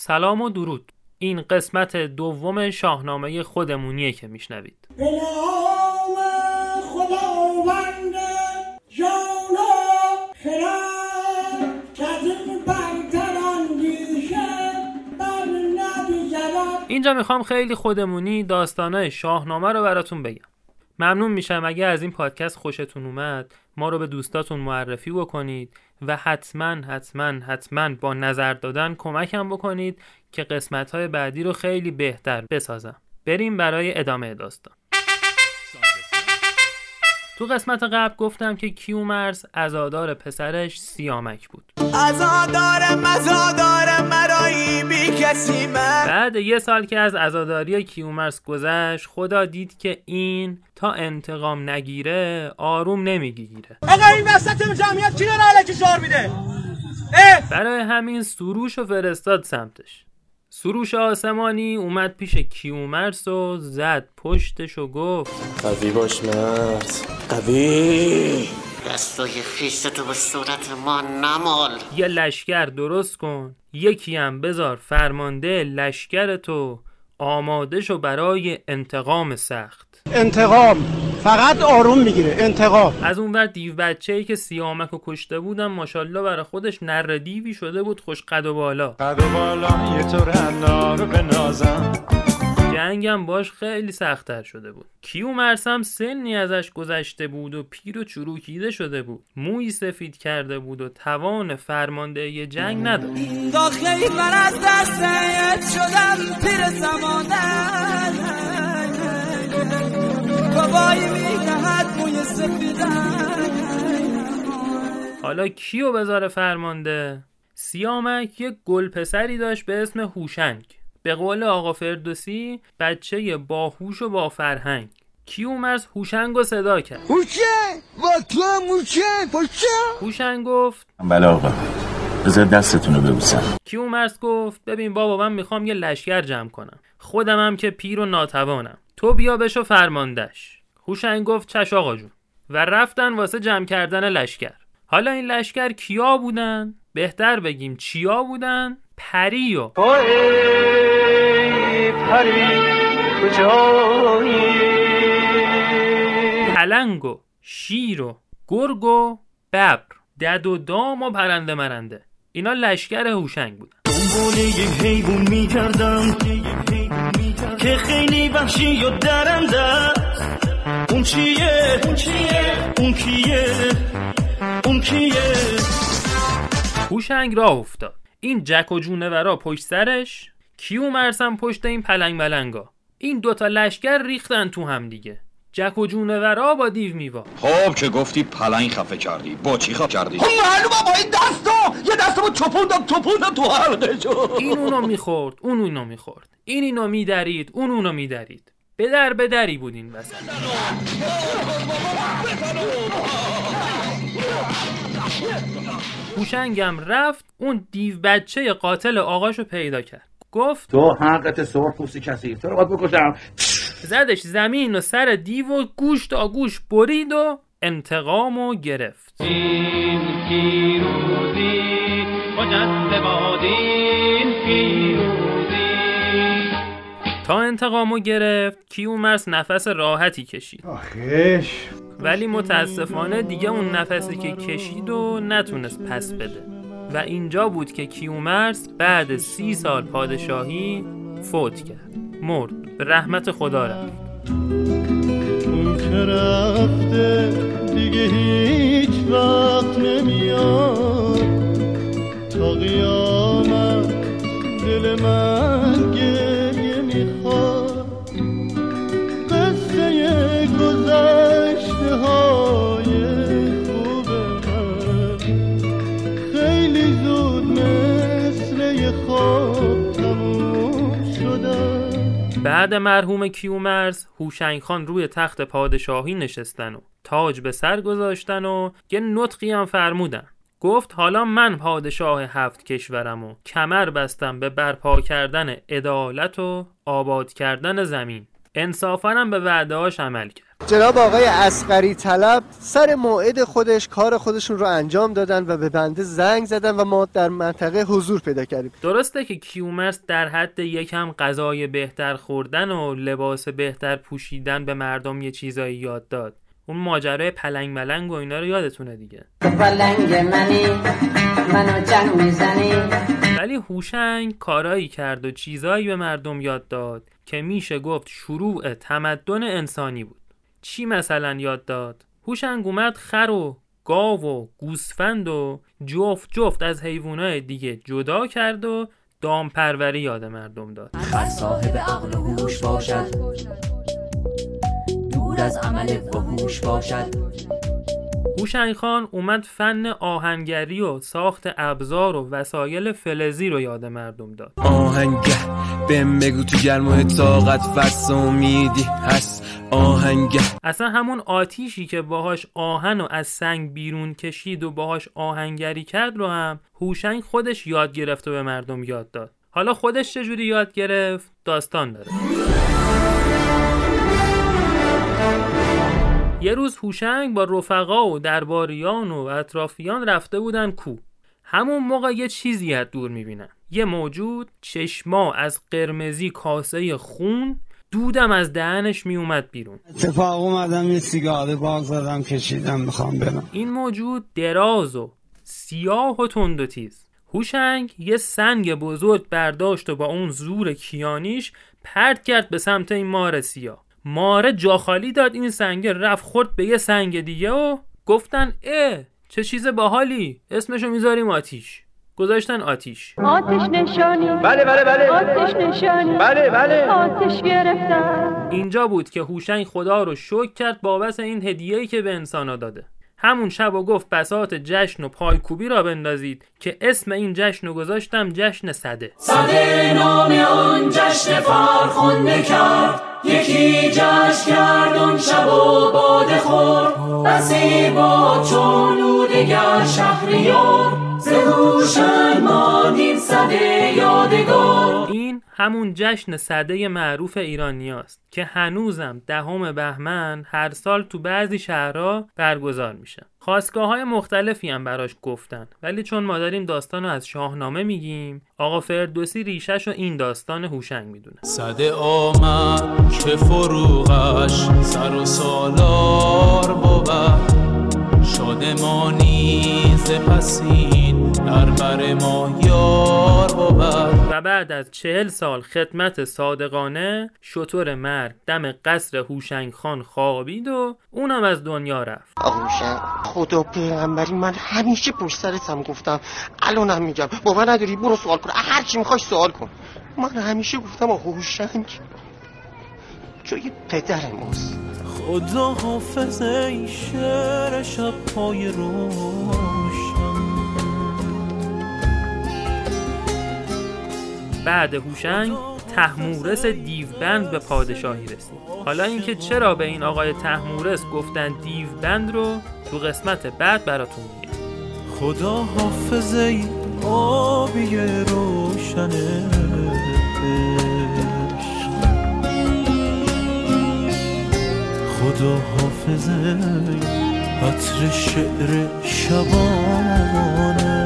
سلام و درود. این قسمت دوم شاهنامه خودمونیه که میشنوید. خداوند اینجا می‌خوام خیلی خودمونی داستانای شاهنامه رو براتون بگم. ممنون میشم اگه از این پادکست خوشتون اومد ما رو به دوستاتون معرفی بکنید و حتما حتما حتما با نظر دادن کمکم بکنید که قسمت های بعدی رو خیلی بهتر بسازم. بریم برای ادامه داستان. تو قسمت قبل گفتم که کیومرس ازادار پسرش سیامک بود. ازادار مزادار مرایی بی کسی من. بعد یه سال که از عزاداری کیومرس گذشت خدا دید که این تا انتقام نگیره آروم نمی‌گیره. آقا این وسط جمعیت کی داره علکی زار میده؟ برای همین سروش و فرستاد سمتش. سروش آسمانی اومد پیش کیومرس و زد پشتش و گفت قوی باش مرد. قوی. دستای خیستو به صورت ما نمال. یه لشکر درست کن. یکی هم بذار فرمانده لشکر تو. آماده شو برای انتقام سخت. انتقام. فقط آروم می‌گیره. انتقام. از اون ور دیو بچه ای که سیامک رو کشته بودم ماشاءالله برای خودش نر دیوی شده بود خوش قد و بالا. قد و بالا یه طور رو بنازم جنگم باش خیلی سختتر شده بود. کیومرسم سنی ازش گذشته بود و پیر و چروکیده شده بود. موی سفید کرده بود و توان فرمانده یه جنگ نداشت. داخلی من از دست شدم پیر زمانه. بابایی می‌دهد موی سفیدن حالا کیو بذاره فرمانده؟ سیامک یک گل پسری داشت به اسم هوشنگ. به قول آقا فردوسی بچه باهوش و با فرهنگ. کیومرس هوشنگ رو صدا کرد؟ موچه با تو موچه پوچه هوشنگ گفت بله آقا. بذار دستتون رو ببوسم. کیومرس گفت ببین بابا من می‌خوام یه لشکر جمع کنم. خودمم که پیر و ناتوانم. تو بیا بشو فرماندش هوشنگ گفت چش آقا جون. و رفتن واسه جمع کردن لشکر. حالا این لشکر کیا بودن؟ بهتر بگیم چیا بودن؟ پری و پلنگ و شیر و گرگ و ببر. دد و دام و پرنده مرنده. اینا لشکر هوشنگ بودن. دنبال یه حیوان می‌کردم که خیلی وحشی و درنده. اون چیه؟ اون چیه؟ اون کیه؟ اون کیه؟ هوشنگ راه افتاد. این جک و جونورا پشت سرش؟ کیو مرسم پشت این پلنگ ملنگا؟ این دوتا لشکر ریختن تو هم دیگه. جک و جونورا با دیو میوا. خب که گفتی پلنگ خفه کردی. با چی خفه کردی؟ معلومه با این دستو. یه دستمو چپوندم چپوندم تو حلقه جو این اونو می‌خورد اون اونو می‌خورد. این اینو میدرید اون اونو میدرید. به در به دری بود این وسط هوشنگم رفت اون دیو بچه قاتل آقاشو پیدا کرد. گفت تو حقت سرخ پوستی کسی تو رو باید بکشم. زدش زمین و سر دیو و گوش تا گوش برید و انتقامو گرفت. این پیروزی مجد بادین تا انتقامو گرفت کیومرس نفس راحتی کشید. آخش. ولی متاسفانه دیگه اون نفسی که کشید و نتونست پس بده. و اینجا بود که کیومرس بعد سی سال پادشاهی فوت کرد. مرد. به رحمت خدا رفت. اون که رفته دیگه هیچ وقت بعد مرحوم کیومرس هوشنگ خان روی تخت پادشاهی نشستن و تاج به سر گذاشتن و یه نطقی هم فرمودن. گفت حالا من پادشاه هفت کشورم و کمر بستم به برپا کردن عدالت و آباد کردن زمین. انصافا هم به وعدهاش عمل کرد. جناب آقای اسقری طلب سر موعد خودش کار خودشون رو انجام دادن و به بنده زنگ زدن و ما در منطقه حضور پیدا کردیم. درسته که کیومرس در حد یکم غذای بهتر خوردن و لباس بهتر پوشیدن به مردم یه چیزایی یاد داد. اون ماجرای پلنگ ملنگ و اینا رو یادتونه دیگه. پلنگ منی منو جنگ می‌زنی. ولی هوشنگ کارایی کرد و چیزایی به مردم یاد داد که میشه گفت شروع تمدن انسانی بود. چی مثلا یاد داد؟ هوشنگ اومد خر و گاو و گوسفند و جفت جفت از حیوانات دیگه جدا کرد و دامپروری یاد مردم داد. هر صاحب عقل و هوش باشد. دور از عمل فحوش باشد. هوشنگ خان اومد فن آهنگری و ساخت ابزار و وسایل فلزی رو یاد مردم داد. آهنگه بهم بگو تو گرمای طاقت فرس امیدی هست. آهنگه. اصلا همون آتیشی که باهاش آهن و از سنگ بیرون کشید و باهاش آهنگری کرد رو هم هوشنگ خودش یاد گرفت و به مردم یاد داد. حالا خودش چجوری یاد گرفت؟ داستان داره. یه روز هوشنگ با رفقا و درباریان و اطرافیان رفته بودن کو. همون موقع یه چیزی از دور می‌بینن یه موجود چشما از قرمزی کاسه خون دودم از دهنش میومد بیرون. اتفاق اومدم یه سیگار باغ زدم کشیدم می‌خوام برم. این موجود دراز و سیاه و تند و تیز. هوشنگ یه سنگ بزرگ برداشت و با اون زور کیانیش پرت کرد به سمت این مار سیاه. ماره جا خالی داد این سنگ رفت خورد به یه سنگ دیگه و گفتن اه چه چیز باحالی اسمشو می‌ذاریم آتیش. گذاشتن آتیش. آتش نشانی بله بله بله. آتش نشانی بله بله. آتش گرفتم اینجا بود که هوشنگ خدا رو شکر کرد بابت این هدیه‌ای که به انسانا داده. همون شب و گفت بساط جشن و پایکوبی را بندازید که اسم این جشن رو گذاشتم جشن صده. صده نام آن جشن فرخنده کرد یکی جشن کرد آن شب و باده خورد بسی با چون او دگر شهریار. ز هوشنگ ماند این صده یادگار. این همون جشن صده معروف ایرانیاست که هنوزم دهم بهمن هر سال تو بعضی شهرها برگزار میشه. خواستگاه های مختلفی هم براش گفتن. ولی چون ما داریم داستان رو از شاهنامه میگیم آقا فردوسی ریشش رو این داستان هوشنگ می‌دونه. صده آمد که فروغش سر و سالار بود. شادمانی ز پسین در بر ما بود و بعد از چهل سال خدمت صادقانه شطور مرگ دم قصر هوشنگ خان خوابید و اونم از دنیا رفت. هوشنگ خدا پیغمبری من همیشه پشت سرتم گفتم. الانم میگم. باور نداری؟ برو سوال کن. هر چی می‌خوای سوال کن. من همیشه گفتم آقا هوشنگ جای پدر ماست. خدا حافظ ای شعر شب پای روشن بعد هوشنگ تحمورس دیوبند به پادشاهی رسید. حالا اینکه چرا به این آقای تحمورس گفتن دیوبند رو تو قسمت بعد براتون میگم. خدا حافظ آبی روشن خدا حافظ عطر شعر شبانه.